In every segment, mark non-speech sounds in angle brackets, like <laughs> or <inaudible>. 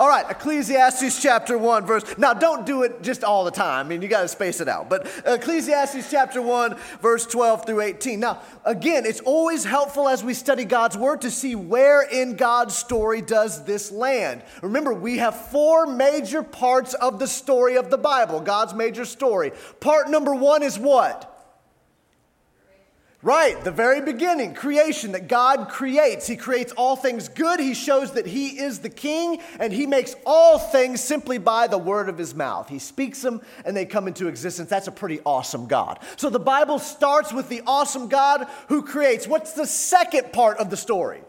All right, Ecclesiastes chapter 1, verse. Now, don't do it just all the time. I mean, you got to space it out. But Ecclesiastes chapter 1, verse 12 through 18. Now, again, it's always helpful as we study God's word to see where in God's story does this land. Remember, we have four major parts of the story of the Bible, God's major story. Part number one is what? Right, the very beginning, creation that God creates. He creates all things good. He shows that He is the King, and He makes all things simply by the word of His mouth. He speaks them, and they come into existence. That's a pretty awesome God. So the Bible starts with the awesome God who creates. What's the second part of the story?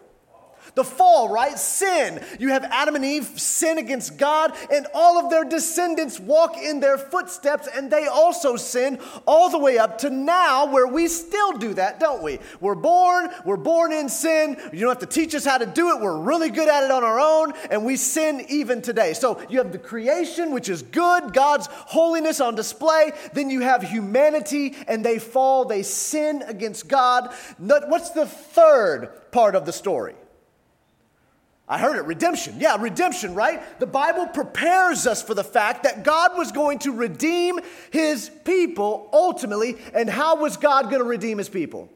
The fall, right? Sin. You have Adam and Eve sin against God, and all of their descendants walk in their footsteps, and they also sin all the way up to now, where we still do that, don't we? We're born, we're born in sin. You don't have to teach us how to do it. We're really good at it on our own, and we sin even today. So you have the creation, which is good, God's holiness on display. Then you have humanity, and they fall, they sin against God. What's the third part of the story? I heard it, redemption. Yeah, redemption, right? The Bible prepares us for the fact that God was going to redeem his people ultimately. And how was God going to redeem his people?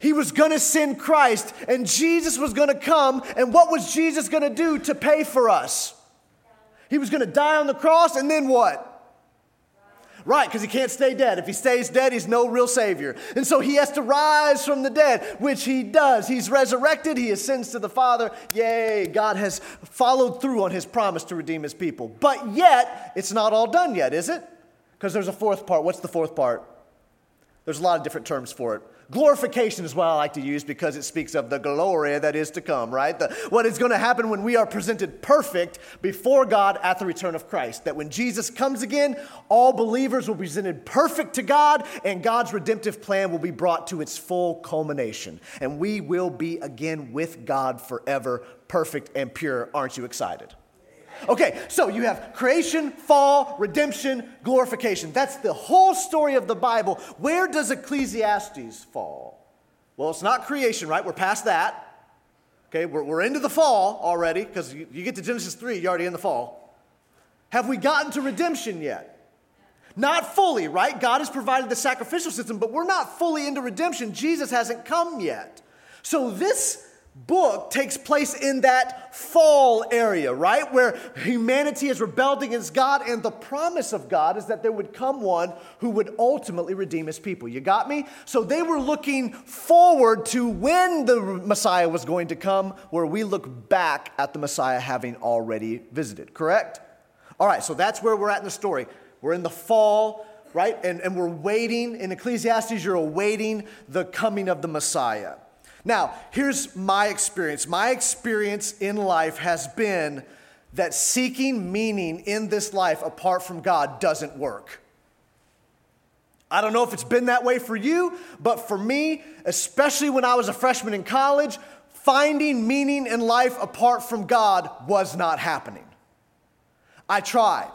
He was going to send Christ, and Jesus was going to come. And what was Jesus going to do to pay for us? He was going to die on the cross, and then what? Right, because he can't stay dead. If he stays dead, he's no real Savior. And so he has to rise from the dead, which he does. He's resurrected, he ascends to the Father. Yay, God has followed through on his promise to redeem his people. But yet, it's not all done yet, is it? Because there's a fourth part. What's the fourth part? There's a lot of different terms for it. Glorification is what I like to use because it speaks of the glory that is to come, right? The, what is going to happen when we are presented perfect before God at the return of Christ. That when Jesus comes again, all believers will be presented perfect to God and God's redemptive plan will be brought to its full culmination. And we will be again with God forever, perfect and pure. Aren't you excited? Okay, so you have creation, fall, redemption, glorification. That's the whole story of the Bible. Where does Ecclesiastes fall? Well, it's not creation, right? We're past that. Okay, we're, we're into the fall already because you, you get to Genesis 3, you're already in the fall. Have we gotten to redemption yet? Not fully, right? God has provided the sacrificial system, but we're not fully into redemption. Jesus hasn't come yet. So, this book takes place in that fall area, right? Where humanity has rebelled against God, and the promise of God is that there would come one who would ultimately redeem his people. You got me? So they were looking forward to when the Messiah was going to come, where we look back at the Messiah having already visited, correct? All right, so that's where we're at in the story. We're in the fall, right? And, and we're waiting. In Ecclesiastes, you're awaiting the coming of the Messiah. Now, here's my experience. My experience in life has been that seeking meaning in this life apart from God doesn't work. I don't know if it's been that way for you, but for me, especially when I was a freshman in college, finding meaning in life apart from God was not happening. I tried.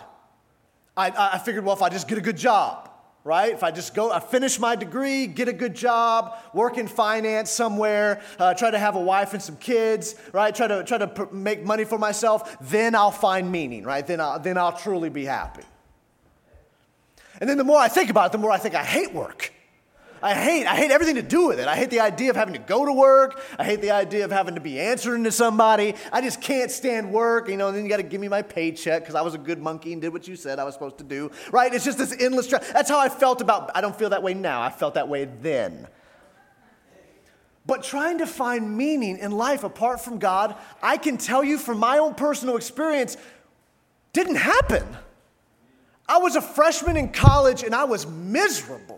I, I figured, well, if I just get a good job, right? If I just go, I finish my degree, get a good job, work in finance somewhere, uh, try to have a wife and some kids, right? Try to try to pr- make money for myself, then I'll find meaning, right? Then I'll, then I'll truly be happy. And then the more I think about it, the more I think I hate work. I hate, I hate everything to do with it. I hate the idea of having to go to work. I hate the idea of having to be answering to somebody. I just can't stand work. You know, then you got to give me my paycheck because I was a good monkey and did what you said I was supposed to do. Right? It's just this endless. That's how I felt about. I don't feel that way now. I felt that way then. But trying to find meaning in life apart from God, I can tell you from my own personal experience, didn't happen. I was a freshman in college and I was miserable.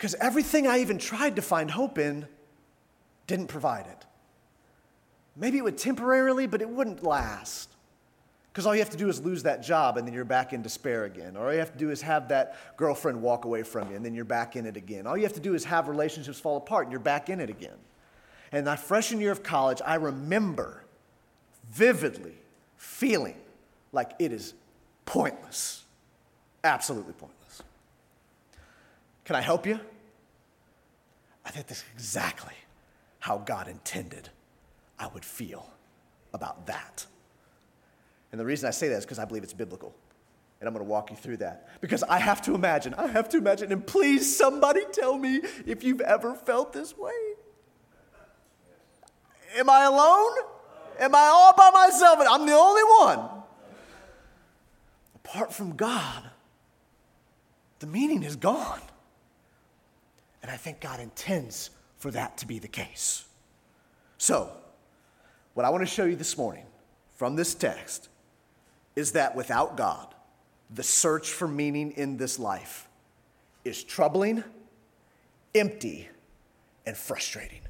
Because everything I even tried to find hope in didn't provide it. Maybe it would temporarily, but it wouldn't last. Because all you have to do is lose that job and then you're back in despair again. Or all you have to do is have that girlfriend walk away from you and then you're back in it again. All you have to do is have relationships fall apart and you're back in it again. And that freshman year of college, I remember vividly feeling like it is pointless. Absolutely pointless. Can I help you? I think that's exactly how God intended I would feel. about that. And the reason I say that is because I believe it's biblical. And I'm going to walk you through that. Because I have to imagine, I have to imagine, and please somebody tell me if you've ever felt this way. Am I alone? Am I all by myself? And I'm the only one. Apart from God, the meaning is gone. And I think God intends for that to be the case. So, what I want to show you this morning from this text is that without God, the search for meaning in this life is troubling, empty, and frustrating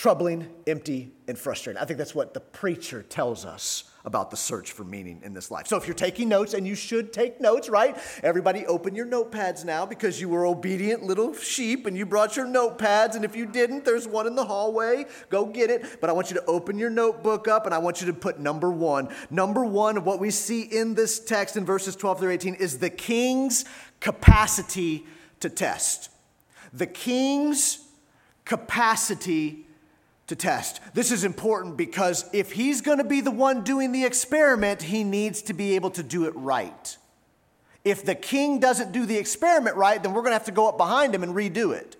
troubling, empty, and frustrating. I think that's what the preacher tells us about the search for meaning in this life. So if you're taking notes, and you should take notes, right? Everybody open your notepads now because you were obedient little sheep and you brought your notepads. And if you didn't, there's one in the hallway. Go get it. But I want you to open your notebook up and I want you to put number one. Number one of what we see in this text in verses 12 through 18 is the king's capacity to test. The king's capacity to test. This is important because if he's going to be the one doing the experiment, he needs to be able to do it right. If the king doesn't do the experiment right, then we're going to have to go up behind him and redo it.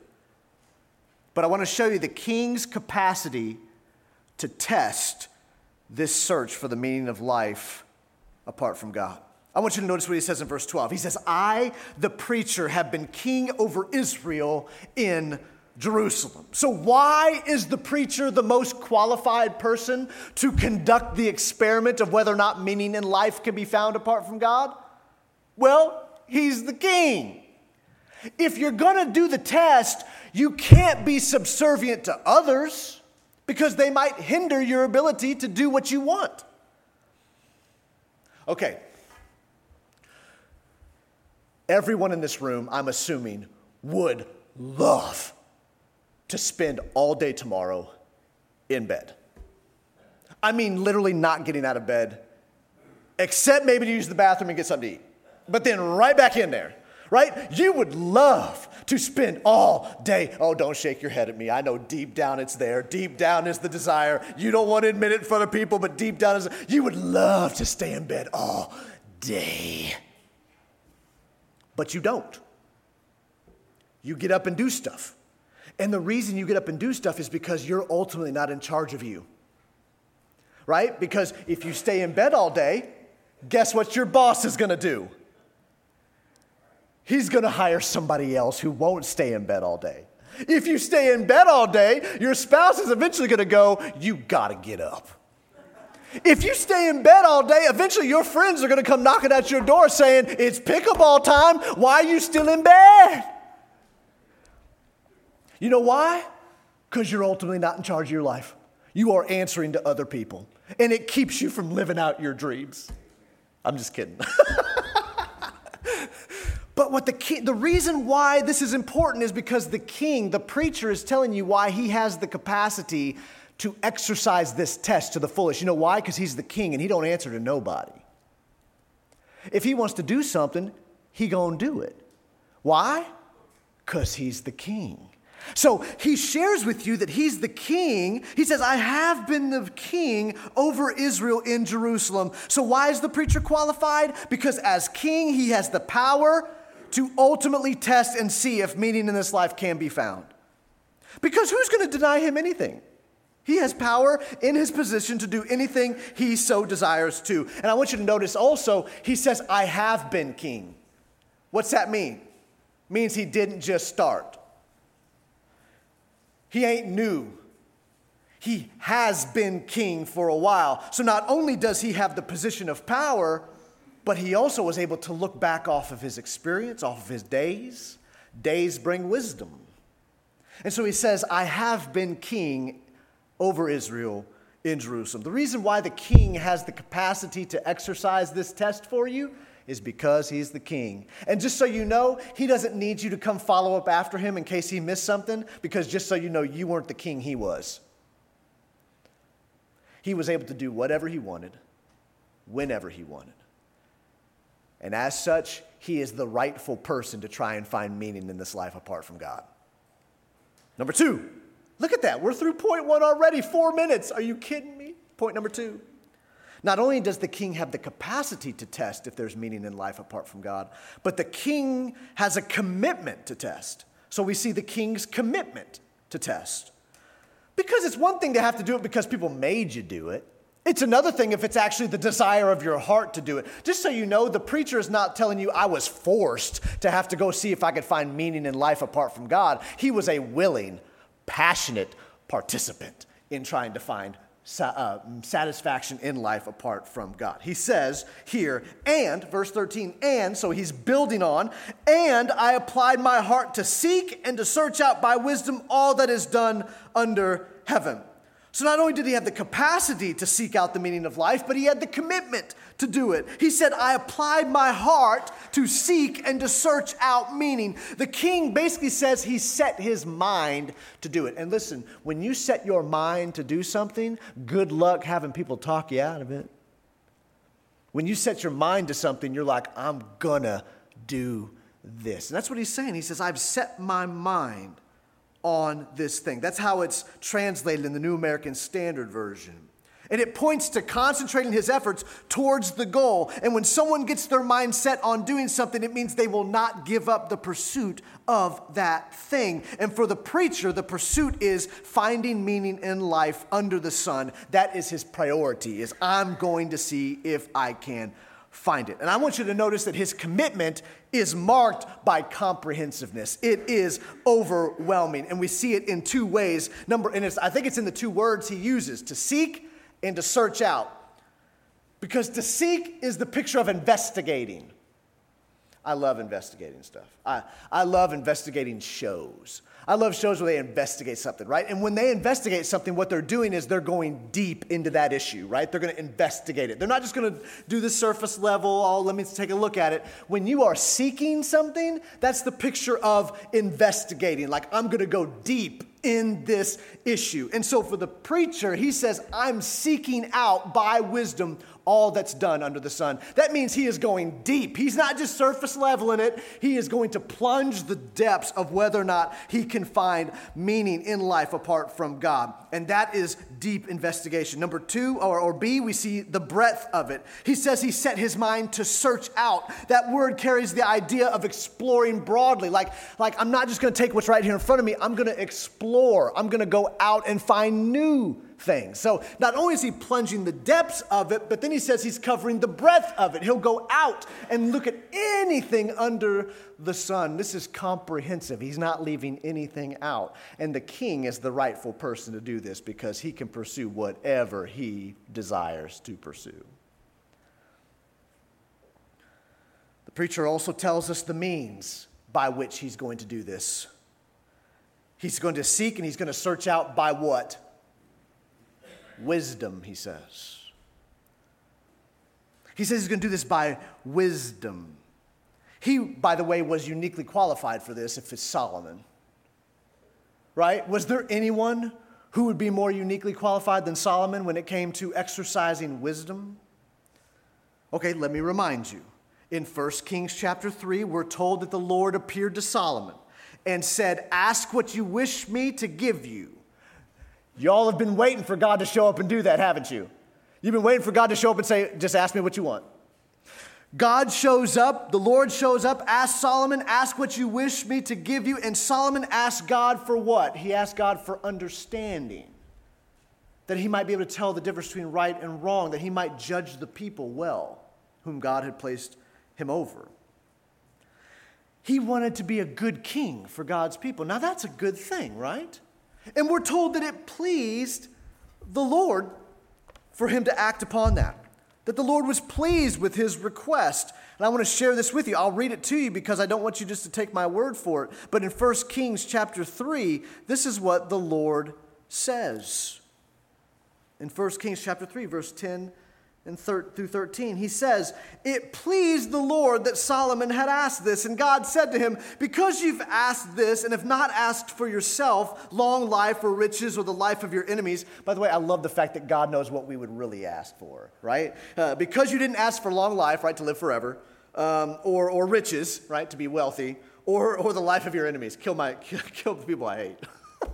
But I want to show you the king's capacity to test this search for the meaning of life apart from God. I want you to notice what he says in verse 12. He says, I, the preacher, have been king over Israel in Jerusalem. So, why is the preacher the most qualified person to conduct the experiment of whether or not meaning in life can be found apart from God? Well, he's the king. If you're going to do the test, you can't be subservient to others because they might hinder your ability to do what you want. Okay. Everyone in this room, I'm assuming, would love to spend all day tomorrow in bed. I mean, literally not getting out of bed, except maybe to use the bathroom and get something to eat. But then right back in there, right? You would love to spend all day. Oh, don't shake your head at me. I know deep down it's there. Deep down is the desire. You don't want to admit it in front of people, but deep down is you would love to stay in bed all day. But you don't. You get up and do stuff. And the reason you get up and do stuff is because you're ultimately not in charge of you. Right? Because if you stay in bed all day, guess what your boss is going to do? He's going to hire somebody else who won't stay in bed all day. If you stay in bed all day, your spouse is eventually going to go, You got to get up. If you stay in bed all day, eventually your friends are going to come knocking at your door saying, It's pickleball time. Why are you still in bed? You know why? Because you're ultimately not in charge of your life. You are answering to other people, and it keeps you from living out your dreams. I'm just kidding. <laughs> but what the key, the reason why this is important is because the king, the preacher, is telling you why he has the capacity to exercise this test to the fullest. You know why? Because he's the king and he don't answer to nobody. If he wants to do something, he gonna do it. Why? Because he's the king. So he shares with you that he's the king. He says, I have been the king over Israel in Jerusalem. So why is the preacher qualified? Because as king, he has the power to ultimately test and see if meaning in this life can be found. Because who's going to deny him anything? He has power in his position to do anything he so desires to. And I want you to notice also, he says, I have been king. What's that mean? means he didn't just start. He ain't new. He has been king for a while. So not only does he have the position of power, but he also was able to look back off of his experience, off of his days. Days bring wisdom. And so he says, I have been king over Israel in Jerusalem. The reason why the king has the capacity to exercise this test for you is because he's the king. And just so you know, he doesn't need you to come follow up after him in case he missed something, because just so you know, you weren't the king he was. He was able to do whatever he wanted, whenever he wanted. And as such, he is the rightful person to try and find meaning in this life apart from God. Number two, look at that. We're through point one already, four minutes. Are you kidding me? Point number two. Not only does the king have the capacity to test if there's meaning in life apart from God, but the king has a commitment to test. So we see the king's commitment to test. Because it's one thing to have to do it because people made you do it. It's another thing if it's actually the desire of your heart to do it. Just so you know, the preacher is not telling you I was forced to have to go see if I could find meaning in life apart from God. He was a willing, passionate participant in trying to find Uh, satisfaction in life apart from God. He says here, and, verse 13, and, so he's building on, and I applied my heart to seek and to search out by wisdom all that is done under heaven. So not only did he have the capacity to seek out the meaning of life, but he had the commitment to do it. He said, I applied my heart to seek and to search out meaning. The king basically says he set his mind to do it. And listen, when you set your mind to do something, good luck having people talk you out of it. When you set your mind to something, you're like, I'm gonna do this. And that's what he's saying. He says, I've set my mind on this thing. That's how it's translated in the New American Standard Version. And it points to concentrating his efforts towards the goal. And when someone gets their mind set on doing something, it means they will not give up the pursuit of that thing. And for the preacher, the pursuit is finding meaning in life under the sun. That is his priority, is I'm going to see if I can find it. And I want you to notice that his commitment is marked by comprehensiveness. It is overwhelming. And we see it in two ways. Number, and I think it's in the two words he uses to seek and to search out. Because to seek is the picture of investigating. I love investigating stuff. I, I love investigating shows. I love shows where they investigate something, right? And when they investigate something, what they're doing is they're going deep into that issue, right? They're going to investigate it. They're not just going to do the surface level, oh, let me take a look at it. When you are seeking something, that's the picture of investigating. Like, I'm going to go deep in this issue. And so for the preacher, he says, I'm seeking out by wisdom all that's done under the sun. That means he is going deep. He's not just surface leveling it, he is going to plunge the depths of whether or not he can find meaning in life apart from God. And that is deep investigation. Number two, or, or B, we see the breadth of it. He says he set his mind to search out. That word carries the idea of exploring broadly. Like, like I'm not just going to take what's right here in front of me, I'm going to explore. I'm going to go out and find new things. So not only is he plunging the depths of it, but then he says he's covering the breadth of it. He'll go out and look at anything under the sun. This is comprehensive. He's not leaving anything out. And the king is the rightful person to do this because he can pursue whatever he desires to pursue. The preacher also tells us the means by which he's going to do this. He's going to seek and he's going to search out by what? Wisdom, he says. He says he's going to do this by wisdom. He, by the way, was uniquely qualified for this if it's Solomon. Right? Was there anyone who would be more uniquely qualified than Solomon when it came to exercising wisdom? Okay, let me remind you. In 1 Kings chapter 3, we're told that the Lord appeared to Solomon and said, Ask what you wish me to give you. Y'all have been waiting for God to show up and do that, haven't you? You've been waiting for God to show up and say, just ask me what you want. God shows up, the Lord shows up, ask Solomon, ask what you wish me to give you. And Solomon asked God for what? He asked God for understanding, that he might be able to tell the difference between right and wrong, that he might judge the people well, whom God had placed him over. He wanted to be a good king for God's people. Now, that's a good thing, right? And we're told that it pleased the Lord for him to act upon that. That the Lord was pleased with his request. And I want to share this with you. I'll read it to you because I don't want you just to take my word for it. But in 1 Kings chapter 3, this is what the Lord says. In 1 Kings chapter 3, verse 10 and thir- through 13. He says, It pleased the Lord that Solomon had asked this. And God said to him, Because you've asked this and have not asked for yourself long life or riches or the life of your enemies. By the way, I love the fact that God knows what we would really ask for, right? Uh, because you didn't ask for long life, right, to live forever, um, or, or riches, right, to be wealthy, or, or the life of your enemies, kill, my, <laughs> kill the people I hate. <laughs>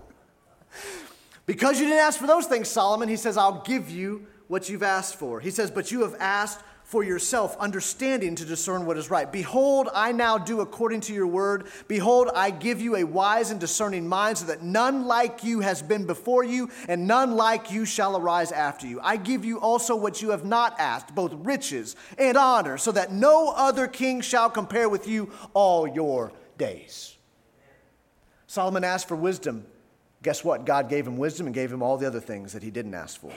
because you didn't ask for those things, Solomon, he says, I'll give you what you've asked for. He says, But you have asked for yourself understanding to discern what is right. Behold, I now do according to your word. Behold, I give you a wise and discerning mind, so that none like you has been before you, and none like you shall arise after you. I give you also what you have not asked, both riches and honor, so that no other king shall compare with you all your days. Solomon asked for wisdom. Guess what? God gave him wisdom and gave him all the other things that he didn't ask for.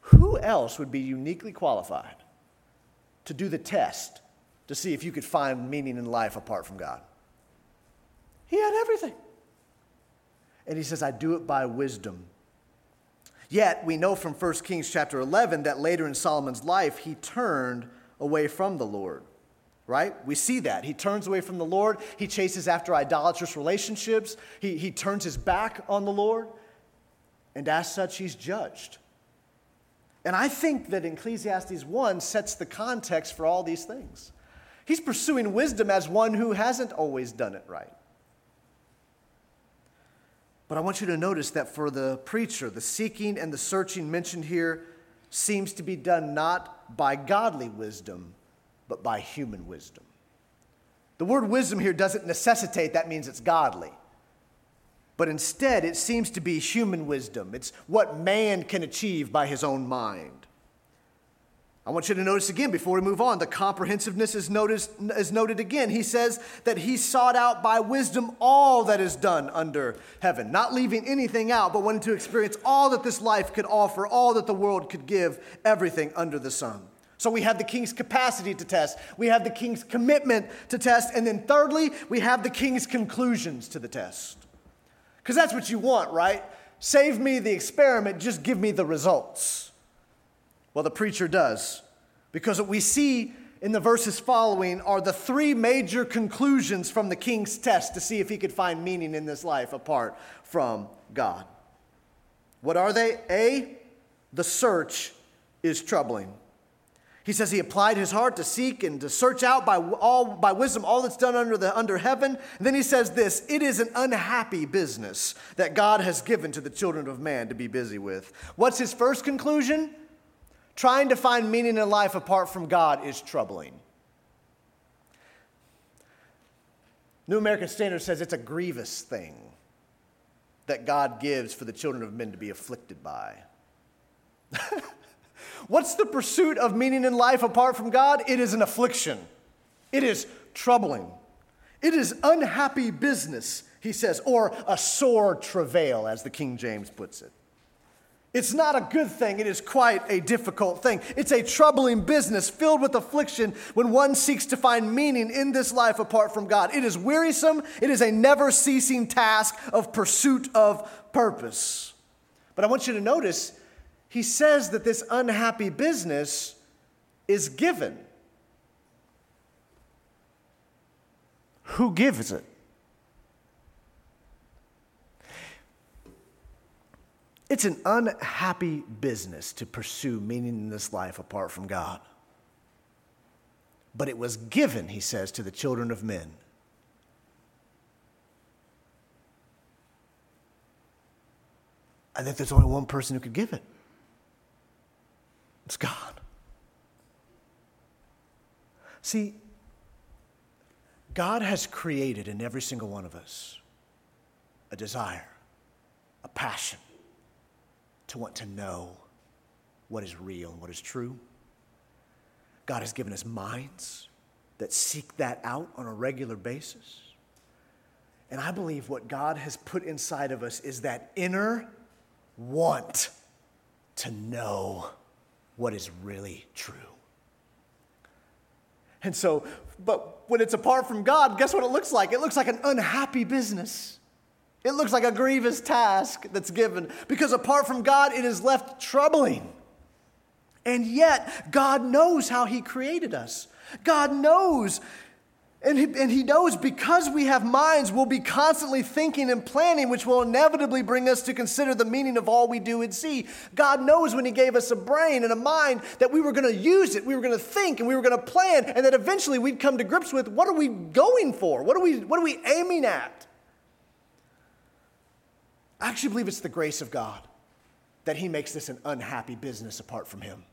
Who else would be uniquely qualified to do the test to see if you could find meaning in life apart from God? He had everything. And he says, I do it by wisdom. Yet we know from 1 Kings chapter 11 that later in Solomon's life, he turned away from the Lord right? We see that. He turns away from the Lord. He chases after idolatrous relationships. He, he turns his back on the Lord. And as such, he's judged. And I think that Ecclesiastes 1 sets the context for all these things. He's pursuing wisdom as one who hasn't always done it right. But I want you to notice that for the preacher, the seeking and the searching mentioned here seems to be done not by godly wisdom, but by human wisdom. The word wisdom here doesn't necessitate that means it's godly. But instead, it seems to be human wisdom. It's what man can achieve by his own mind. I want you to notice again before we move on, the comprehensiveness is, noticed, is noted again. He says that he sought out by wisdom all that is done under heaven, not leaving anything out, but wanting to experience all that this life could offer, all that the world could give, everything under the sun. So we have the king's capacity to test, we have the king's commitment to test, and then thirdly, we have the king's conclusions to the test. Because that's what you want, right? Save me the experiment, just give me the results. Well, the preacher does. Because what we see in the verses following are the three major conclusions from the king's test to see if he could find meaning in this life apart from God. What are they? A, the search is troubling. He says he applied his heart to seek and to search out by, all, by wisdom all that's done under, the, under heaven. And then he says this it is an unhappy business that God has given to the children of man to be busy with. What's his first conclusion? Trying to find meaning in life apart from God is troubling. New American Standard says it's a grievous thing that God gives for the children of men to be afflicted by. <laughs> What's the pursuit of meaning in life apart from God? It is an affliction, it is troubling, it is unhappy business, he says, or a sore travail, as the King James puts it. It's not a good thing. It is quite a difficult thing. It's a troubling business filled with affliction when one seeks to find meaning in this life apart from God. It is wearisome. It is a never ceasing task of pursuit of purpose. But I want you to notice he says that this unhappy business is given. Who gives it? It's an unhappy business to pursue meaning in this life apart from God. But it was given, he says, to the children of men. I think there's only one person who could give it. It's God. See, God has created in every single one of us a desire, a passion to want to know what is real and what is true. God has given us minds that seek that out on a regular basis. And I believe what God has put inside of us is that inner want to know what is really true. And so, but when it's apart from God, guess what it looks like? It looks like an unhappy business. It looks like a grievous task that's given because apart from God, it is left troubling. And yet, God knows how He created us. God knows and he, and he knows because we have minds, we'll be constantly thinking and planning, which will inevitably bring us to consider the meaning of all we do and see. God knows when He gave us a brain and a mind that we were going to use it, we were going to think, and we were going to plan, and that eventually we'd come to grips with what are we going for? What are we, what are we aiming at? I actually believe it's the grace of God that he makes this an unhappy business apart from him.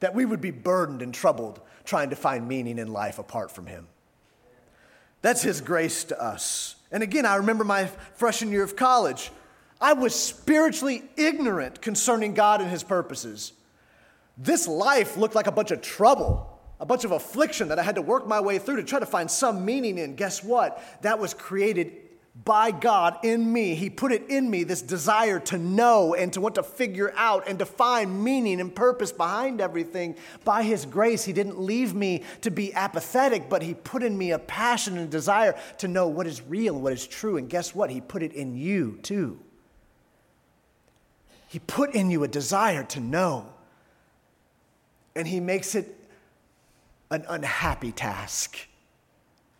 That we would be burdened and troubled trying to find meaning in life apart from him. That's his grace to us. And again, I remember my freshman year of college. I was spiritually ignorant concerning God and his purposes. This life looked like a bunch of trouble, a bunch of affliction that I had to work my way through to try to find some meaning in. Guess what? That was created by God in me. He put it in me, this desire to know and to want to figure out and to find meaning and purpose behind everything. By His grace, He didn't leave me to be apathetic, but He put in me a passion and desire to know what is real, what is true. And guess what? He put it in you too. He put in you a desire to know. And He makes it an unhappy task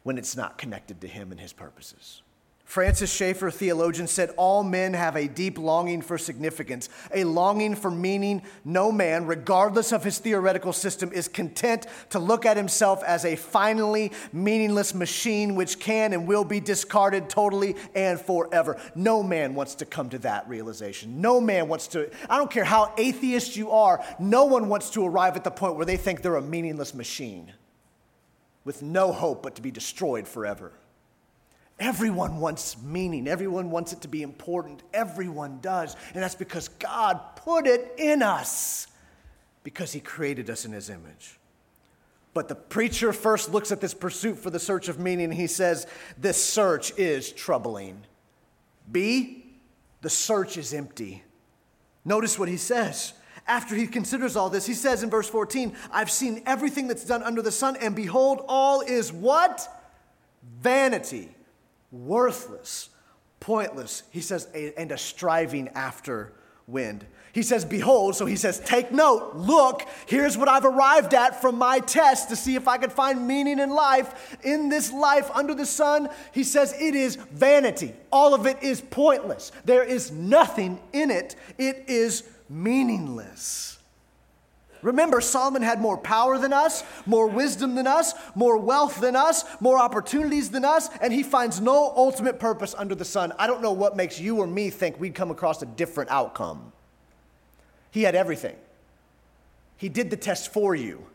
when it's not connected to Him and His purposes. Francis Schaeffer, theologian, said all men have a deep longing for significance, a longing for meaning. No man, regardless of his theoretical system, is content to look at himself as a finally meaningless machine which can and will be discarded totally and forever. No man wants to come to that realization. No man wants to, I don't care how atheist you are, no one wants to arrive at the point where they think they're a meaningless machine with no hope but to be destroyed forever. Everyone wants meaning. Everyone wants it to be important. Everyone does. And that's because God put it in us because He created us in His image. But the preacher first looks at this pursuit for the search of meaning he says, This search is troubling. B, the search is empty. Notice what he says. After he considers all this, he says in verse 14, I've seen everything that's done under the sun, and behold, all is what? Vanity worthless, pointless. He says, and a striving after wind. He says, Behold, so he says, Take note, look, here's what I've arrived at from my test to see if I can find meaning in life. In this life under the sun, he says, It is vanity. All of it is pointless. There is nothing in it, it is meaningless. Remember, Solomon had more power than us, more wisdom than us, more wealth than us, more opportunities than us, and he finds no ultimate purpose under the sun. I don't know what makes you or me think we'd come across a different outcome. He had everything. He did the test for you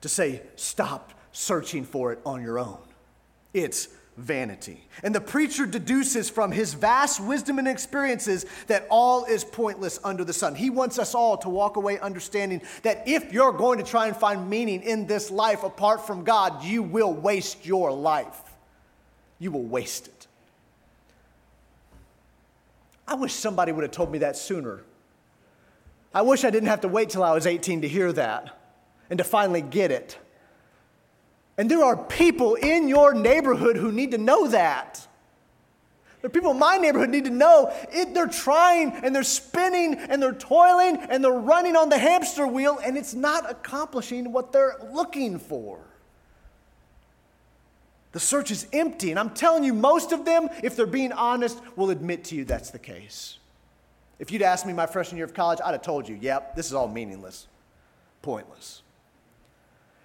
to say, stop searching for it on your own. It's vanity. And the preacher deduces from his vast wisdom and experiences that all is pointless under the sun. He wants us all to walk away understanding that if you're going to try and find meaning in this life apart from God, you will waste your life. You will waste it. I wish somebody would have told me that sooner. I wish I didn't have to wait till I was 18 to hear that and to finally get it. And there are people in your neighborhood who need to know that. There are people in my neighborhood need to know it, they're trying and they're spinning and they're toiling and they're running on the hamster wheel and it's not accomplishing what they're looking for. The search is empty. And I'm telling you, most of them, if they're being honest, will admit to you that's the case. If you'd asked me my freshman year of college, I'd have told you, yep, this is all meaningless, pointless.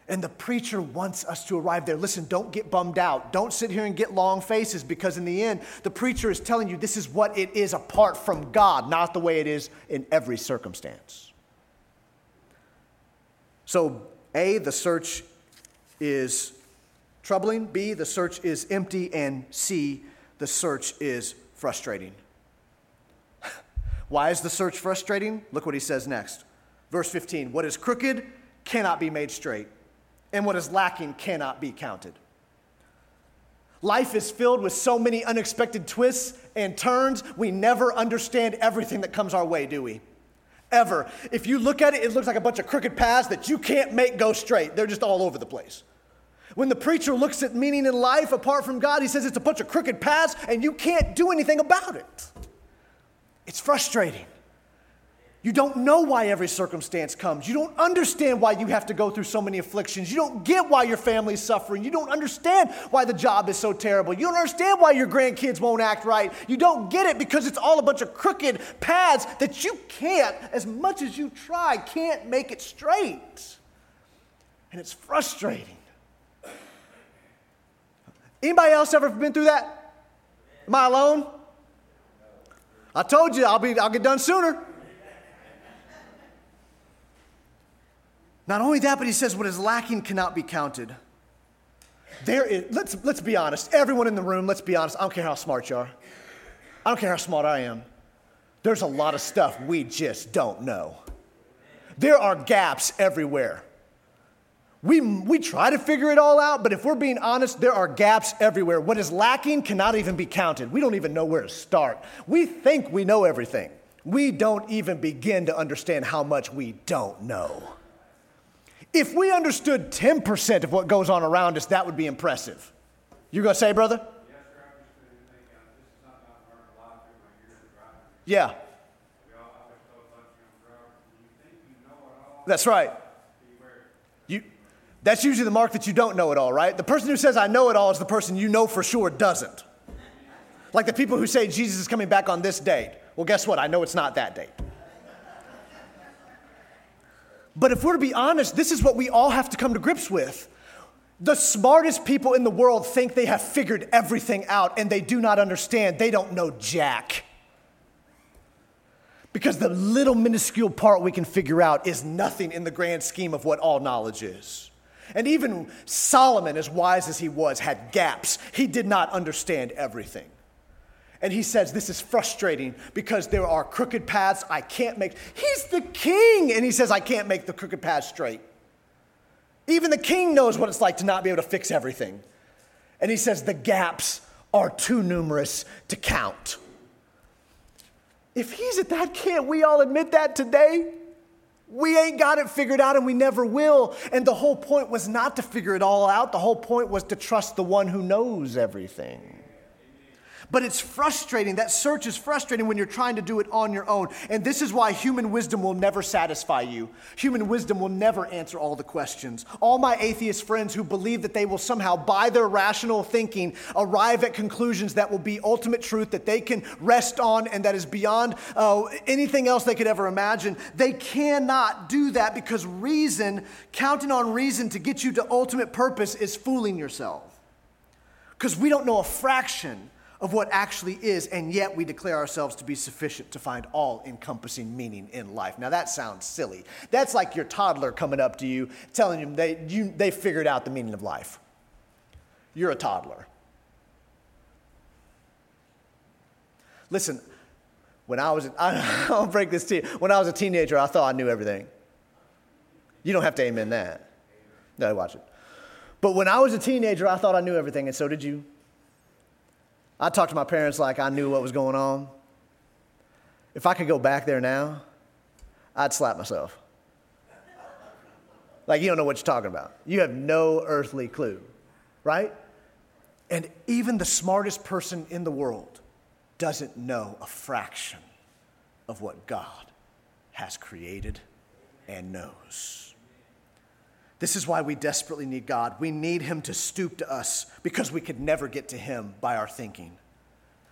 And the preacher wants us to arrive there. Listen, don't get bummed out. Don't sit here and get long faces because, in the end, the preacher is telling you this is what it is apart from God, not the way it is in every circumstance. So, A, the search is troubling. B, the search is empty. And C, the search is frustrating. <laughs> Why is the search frustrating? Look what he says next. Verse 15 What is crooked cannot be made straight and what is lacking cannot be counted. Life is filled with so many unexpected twists and turns, we never understand everything that comes our way, do we? Ever. If you look at it, it looks like a bunch of crooked paths that you can't make go straight. They're just all over the place. When the preacher looks at meaning in life apart from God, he says it's a bunch of crooked paths and you can't do anything about it. It's frustrating. You don't know why every circumstance comes. You don't understand why you have to go through so many afflictions. You don't get why your family's suffering. You don't understand why the job is so terrible. You don't understand why your grandkids won't act right. You don't get it because it's all a bunch of crooked paths that you can't, as much as you try, can't make it straight. And it's frustrating. Anybody else ever been through that? Am I alone? I told you I'll be I'll get done sooner. Not only that, but he says what is lacking cannot be counted. There is, let's, let's be honest. Everyone in the room, let's be honest. I don't care how smart you are. I don't care how smart I am. There's a lot of stuff we just don't know. There are gaps everywhere. We, we try to figure it all out, but if we're being honest, there are gaps everywhere. What is lacking cannot even be counted. We don't even know where to start. We think we know everything. We don't even begin to understand how much we don't know. If we understood 10% of what goes on around us, that would be impressive. You gonna say, brother? Yeah. That's right. You, that's usually the mark that you don't know it all, right? The person who says, I know it all, is the person you know for sure doesn't. Like the people who say Jesus is coming back on this date. Well, guess what? I know it's not that date. But if we're to be honest, this is what we all have to come to grips with. The smartest people in the world think they have figured everything out and they do not understand. They don't know Jack. Because the little minuscule part we can figure out is nothing in the grand scheme of what all knowledge is. And even Solomon, as wise as he was, had gaps. He did not understand everything. And he says, This is frustrating because there are crooked paths I can't make. He's the king, and he says, I can't make the crooked path straight. Even the king knows what it's like to not be able to fix everything. And he says, The gaps are too numerous to count. If he's at that, can't we all admit that today? We ain't got it figured out and we never will. And the whole point was not to figure it all out, the whole point was to trust the one who knows everything. But it's frustrating. That search is frustrating when you're trying to do it on your own. And this is why human wisdom will never satisfy you. Human wisdom will never answer all the questions. All my atheist friends who believe that they will somehow, by their rational thinking, arrive at conclusions that will be ultimate truth that they can rest on and that is beyond uh, anything else they could ever imagine, they cannot do that because reason, counting on reason to get you to ultimate purpose, is fooling yourself. Because we don't know a fraction of what actually is, and yet we declare ourselves to be sufficient to find all encompassing meaning in life. Now, that sounds silly. That's like your toddler coming up to you telling you they, you, they figured out the meaning of life. You're a toddler. Listen, when I was, <laughs> I'll break this to you. When I was a teenager, I thought I knew everything. You don't have to amen that. No, watch it. But when I was a teenager, I thought I knew everything, and so did you. I talked to my parents like I knew what was going on. If I could go back there now, I'd slap myself. Like, you don't know what you're talking about. You have no earthly clue, right? And even the smartest person in the world doesn't know a fraction of what God has created and knows. This is why we desperately need God. We need Him to stoop to us because we could never get to Him by our thinking.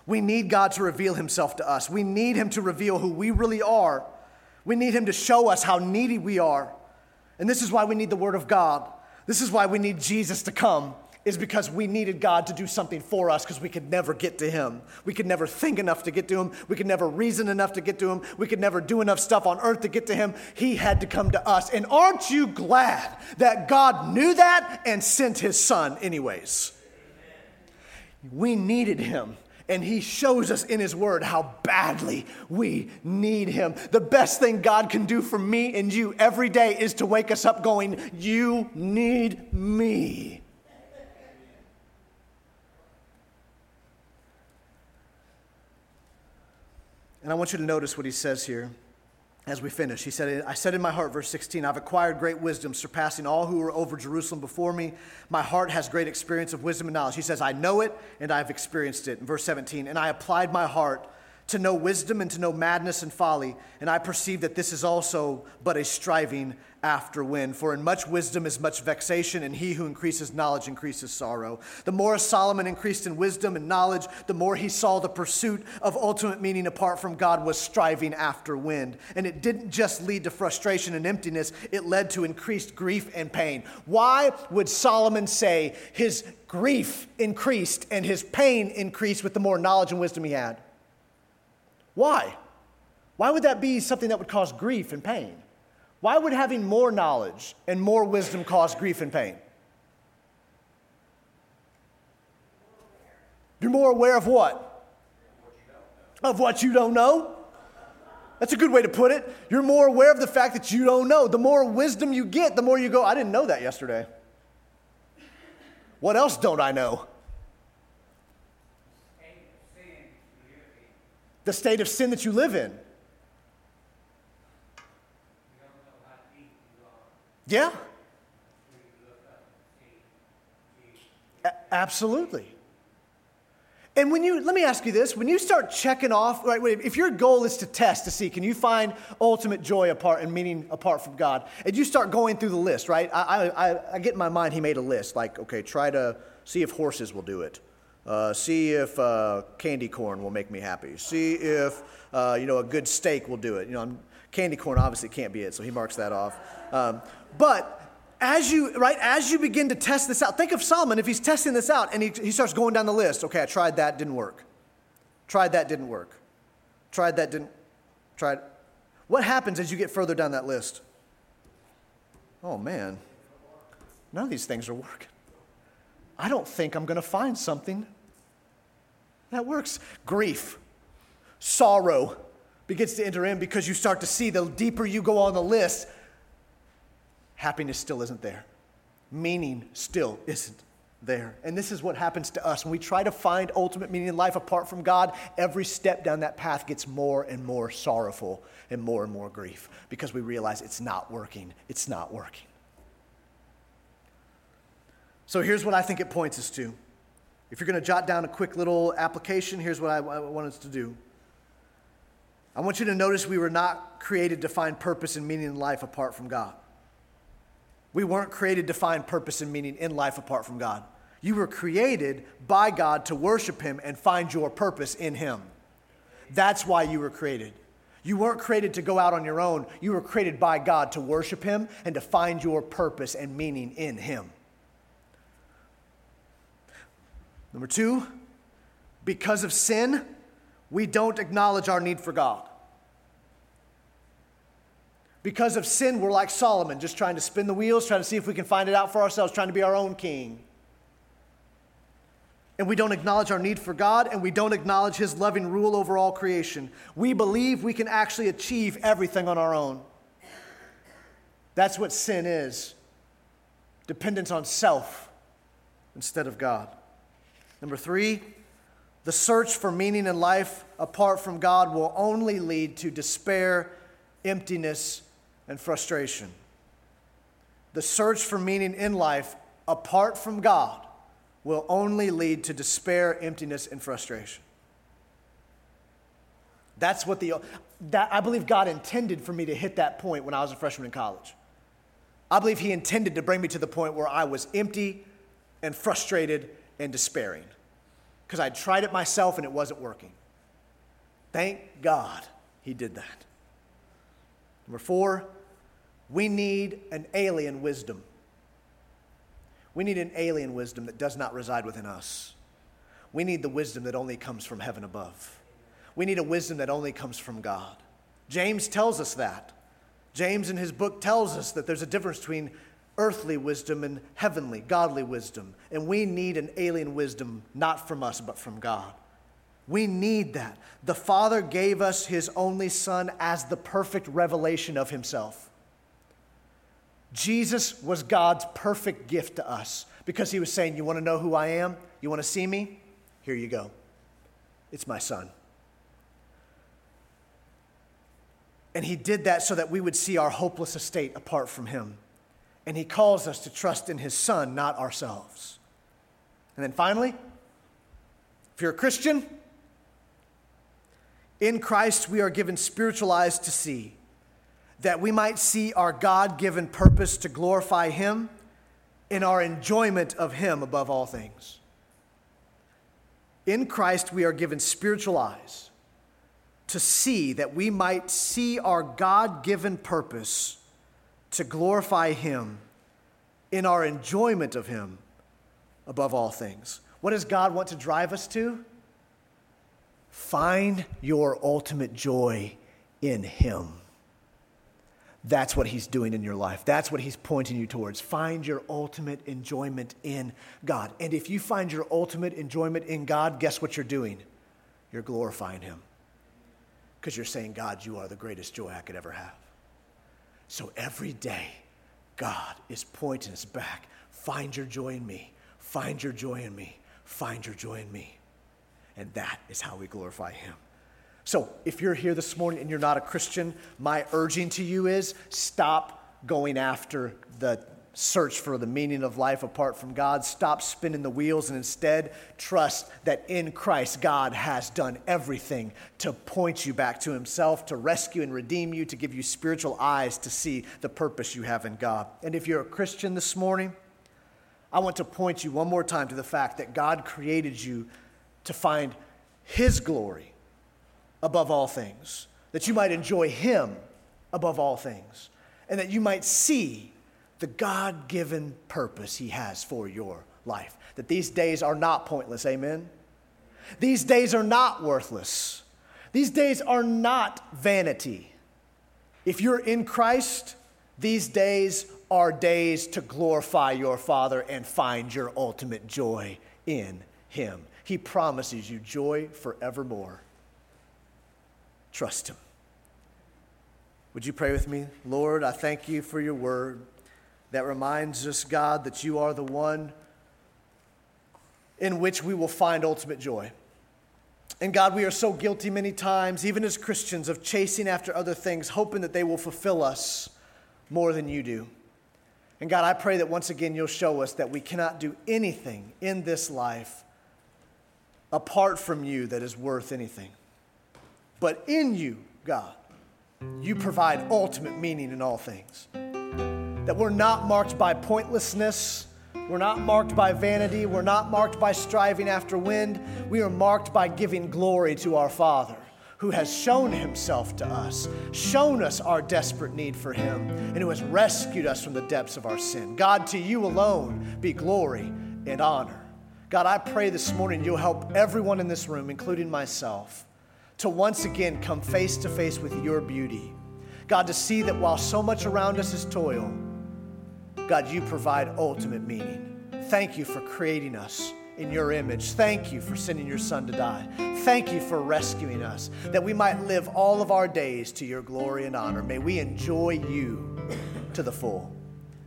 We need God to reveal Himself to us. We need Him to reveal who we really are. We need Him to show us how needy we are. And this is why we need the Word of God. This is why we need Jesus to come is because we needed God to do something for us because we could never get to Him. We could never think enough to get to Him. We could never reason enough to get to Him. We could never do enough stuff on earth to get to Him. He had to come to us. And aren't you glad that God knew that and sent His Son, anyways? We needed Him. And he shows us in his word how badly we need him. The best thing God can do for me and you every day is to wake us up going, You need me. And I want you to notice what he says here as we finish. He said, I said in my heart, verse 16, I've acquired great wisdom, surpassing all who were over Jerusalem before me. My heart has great experience of wisdom and knowledge. He says, I know it and I've experienced it. In verse 17, and I applied my heart to know wisdom and to know madness and folly. And I perceive that this is also but a striving after wind. For in much wisdom is much vexation, and he who increases knowledge increases sorrow. The more Solomon increased in wisdom and knowledge, the more he saw the pursuit of ultimate meaning apart from God was striving after wind. And it didn't just lead to frustration and emptiness, it led to increased grief and pain. Why would Solomon say his grief increased and his pain increased with the more knowledge and wisdom he had? Why? Why would that be something that would cause grief and pain? Why would having more knowledge and more wisdom cause grief and pain? You're more aware of what? Of what you don't know? That's a good way to put it. You're more aware of the fact that you don't know. The more wisdom you get, the more you go, I didn't know that yesterday. What else don't I know? The state of sin that you live in. Yeah. A- absolutely. And when you, let me ask you this, when you start checking off, right, if your goal is to test to see, can you find ultimate joy apart and meaning apart from God, and you start going through the list, right? I, I, I get in my mind, he made a list, like, okay, try to see if horses will do it. Uh, see if uh, candy corn will make me happy. See if, uh, you know, a good steak will do it. You know, candy corn obviously can't be it, so he marks that off. Um, but as you right as you begin to test this out think of solomon if he's testing this out and he, he starts going down the list okay i tried that didn't work. Tried that didn't work. Tried that didn't tried what happens as you get further down that list? Oh man none of these things are working. I don't think i'm going to find something that works. Grief sorrow begins to enter in because you start to see the deeper you go on the list happiness still isn't there. Meaning still isn't there. And this is what happens to us. When we try to find ultimate meaning in life apart from God, every step down that path gets more and more sorrowful and more and more grief because we realize it's not working. It's not working. So here's what I think it points us to. If you're going to jot down a quick little application, here's what I, I want us to do. I want you to notice we were not created to find purpose and meaning in life apart from God. We weren't created to find purpose and meaning in life apart from God. You were created by God to worship Him and find your purpose in Him. That's why you were created. You weren't created to go out on your own. You were created by God to worship Him and to find your purpose and meaning in Him. Number two, because of sin, we don't acknowledge our need for God. Because of sin, we're like Solomon, just trying to spin the wheels, trying to see if we can find it out for ourselves, trying to be our own king. And we don't acknowledge our need for God, and we don't acknowledge His loving rule over all creation. We believe we can actually achieve everything on our own. That's what sin is dependence on self instead of God. Number three, the search for meaning in life apart from God will only lead to despair, emptiness, and frustration. The search for meaning in life apart from God will only lead to despair, emptiness, and frustration. That's what the, that, I believe God intended for me to hit that point when I was a freshman in college. I believe He intended to bring me to the point where I was empty and frustrated and despairing because I tried it myself and it wasn't working. Thank God He did that. Number four, we need an alien wisdom. We need an alien wisdom that does not reside within us. We need the wisdom that only comes from heaven above. We need a wisdom that only comes from God. James tells us that. James, in his book, tells us that there's a difference between earthly wisdom and heavenly, godly wisdom. And we need an alien wisdom, not from us, but from God. We need that. The Father gave us His only Son as the perfect revelation of Himself. Jesus was God's perfect gift to us because he was saying, You want to know who I am? You want to see me? Here you go. It's my son. And he did that so that we would see our hopeless estate apart from him. And he calls us to trust in his son, not ourselves. And then finally, if you're a Christian, in Christ we are given spiritual eyes to see that we might see our God given purpose to glorify Him in our enjoyment of Him above all things. In Christ, we are given spiritual eyes to see that we might see our God given purpose to glorify Him in our enjoyment of Him above all things. What does God want to drive us to? Find your ultimate joy in Him. that's what he's doing in your life. That's what he's pointing you towards. Find your ultimate enjoyment in God. And if you find your ultimate enjoyment in God, guess what you're doing? You're glorifying him. Because you're saying, God, you are the greatest joy I could ever have. So every day, God is pointing us back. Find your joy in me. Find your joy in me. Find your joy in me. And that is how we glorify him. So, if you're here this morning and you're not a Christian, my urging to you is stop going after the search for the meaning of life apart from God. Stop spinning the wheels and instead trust that in Christ, God has done everything to point you back to Himself, to rescue and redeem you, to give you spiritual eyes to see the purpose you have in God. And if you're a Christian this morning, I want to point you one more time to the fact that God created you to find His glory above all things, that you might enjoy Him above all things, and that you might see the God given purpose He has for your life. That these days are not pointless, amen? These days are not worthless. These days are not vanity. If you're in Christ, these days are days to glorify your Father and find your ultimate joy in Him. He promises you joy forevermore. Trust Him. Would you pray with me? Lord, I thank you for your word that reminds us, God, that you are the one in which we will find ultimate joy. And God, we are so guilty many times, even as Christians, of chasing after other things, hoping that they will fulfill us more than you do. And God, I pray that once again you'll show us that we cannot do anything in this life apart from you that is worth anything. But in you, God, you provide ultimate meaning in all things. That we're not marked by pointlessness. We're not marked by vanity. We're not marked by striving after wind. We are marked by giving glory to our Father who has shown himself to us, shown us our desperate need for him, and who has rescued us from the depths of our sin. God, to you alone be glory and honor. God, I pray this morning you'll help everyone in this room, including myself to once again come face to face with your beauty. God, to see that while so much around us is toil, God, you provide ultimate meaning. Thank you for creating us in your image. Thank you for sending your son to die. Thank you for rescuing us, that we might live all of our days to your glory and honor. May we enjoy you to the full.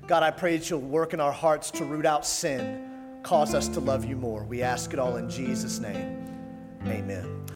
God, I pray that you'll work in our hearts to root out sin, cause us to love you more. We ask it all in Jesus' name. Amen.